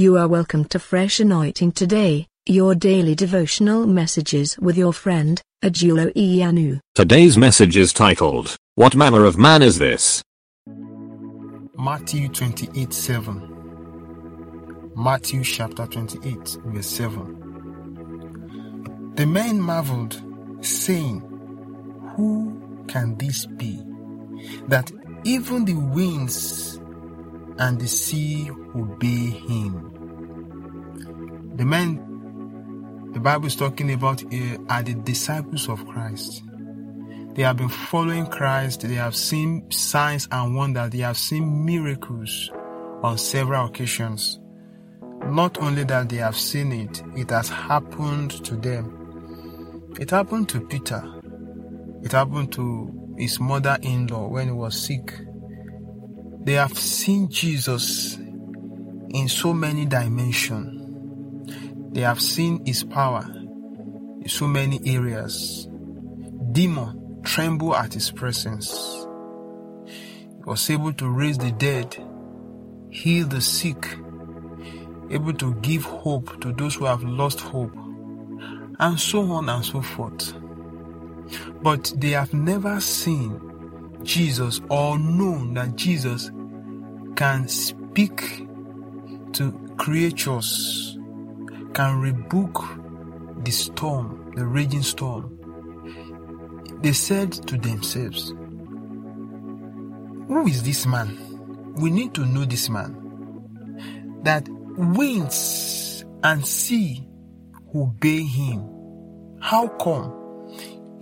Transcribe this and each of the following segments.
You are welcome to Fresh Anointing today, your daily devotional messages with your friend, Ajulo Iyanu. Today's message is titled, What Manner of Man is This? Matthew 28 7. Matthew chapter 28, verse 7. The men marveled, saying, Who can this be? That even the winds and the sea obey him. The men the Bible is talking about uh, are the disciples of Christ. They have been following Christ. They have seen signs and wonders. They have seen miracles on several occasions. Not only that they have seen it, it has happened to them. It happened to Peter. It happened to his mother in law when he was sick. They have seen Jesus in so many dimensions. They have seen his power in so many areas. Demon tremble at his presence. He was able to raise the dead, heal the sick, able to give hope to those who have lost hope, and so on and so forth. But they have never seen Jesus or known that Jesus can speak to creatures, can rebuke the storm, the raging storm. They said to themselves, Who is this man? We need to know this man. That winds and sea obey him. How come?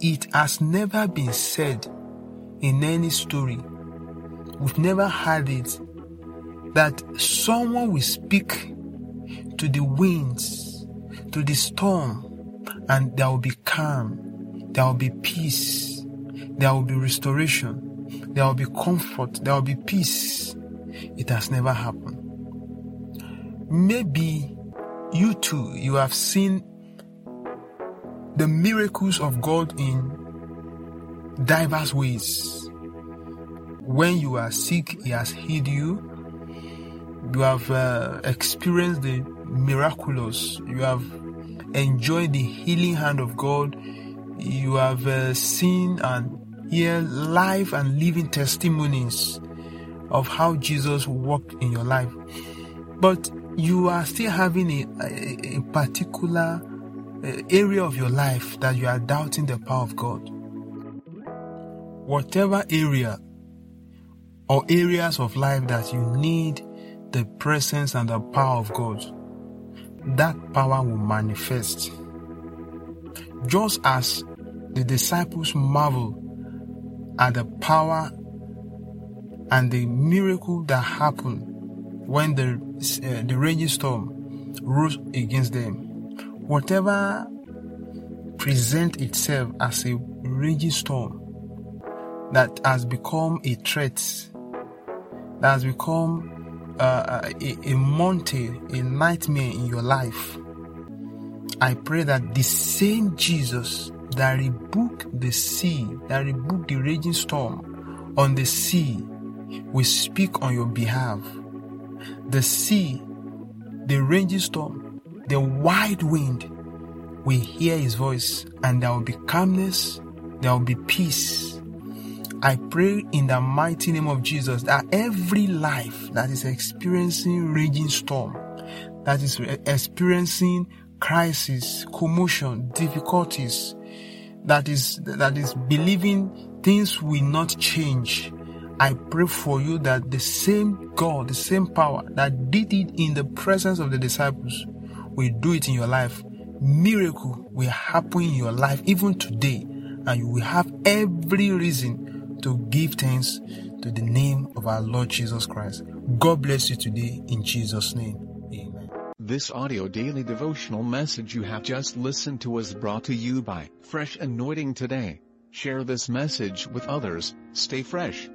It has never been said in any story. We've never heard it that someone will speak to the winds, to the storm, and there will be calm, there will be peace, there will be restoration, there will be comfort, there will be peace. It has never happened. Maybe you too, you have seen the miracles of God in diverse ways. When you are sick, He has healed you. You have uh, experienced the miraculous. You have enjoyed the healing hand of God. You have uh, seen and hear live and living testimonies of how Jesus worked in your life. But you are still having a, a, a particular uh, area of your life that you are doubting the power of God. Whatever area or areas of life that you need the presence and the power of God, that power will manifest. Just as the disciples marvel at the power and the miracle that happened when the uh, the raging storm rose against them, whatever present itself as a raging storm that has become a threat, that has become uh, a, a monte, a nightmare in your life. I pray that the same Jesus that rebuked the sea, that rebuked the raging storm on the sea, will speak on your behalf. The sea, the raging storm, the wide wind will hear his voice, and there will be calmness, there will be peace. I pray in the mighty name of Jesus that every life that is experiencing raging storm, that is experiencing crisis, commotion, difficulties, that is that is believing things will not change. I pray for you that the same God, the same power that did it in the presence of the disciples will do it in your life. Miracle will happen in your life even today, and you will have every reason to give thanks to the name of our Lord Jesus Christ. God bless you today in Jesus' name. Amen. This audio daily devotional message you have just listened to was brought to you by Fresh Anointing Today. Share this message with others. Stay fresh.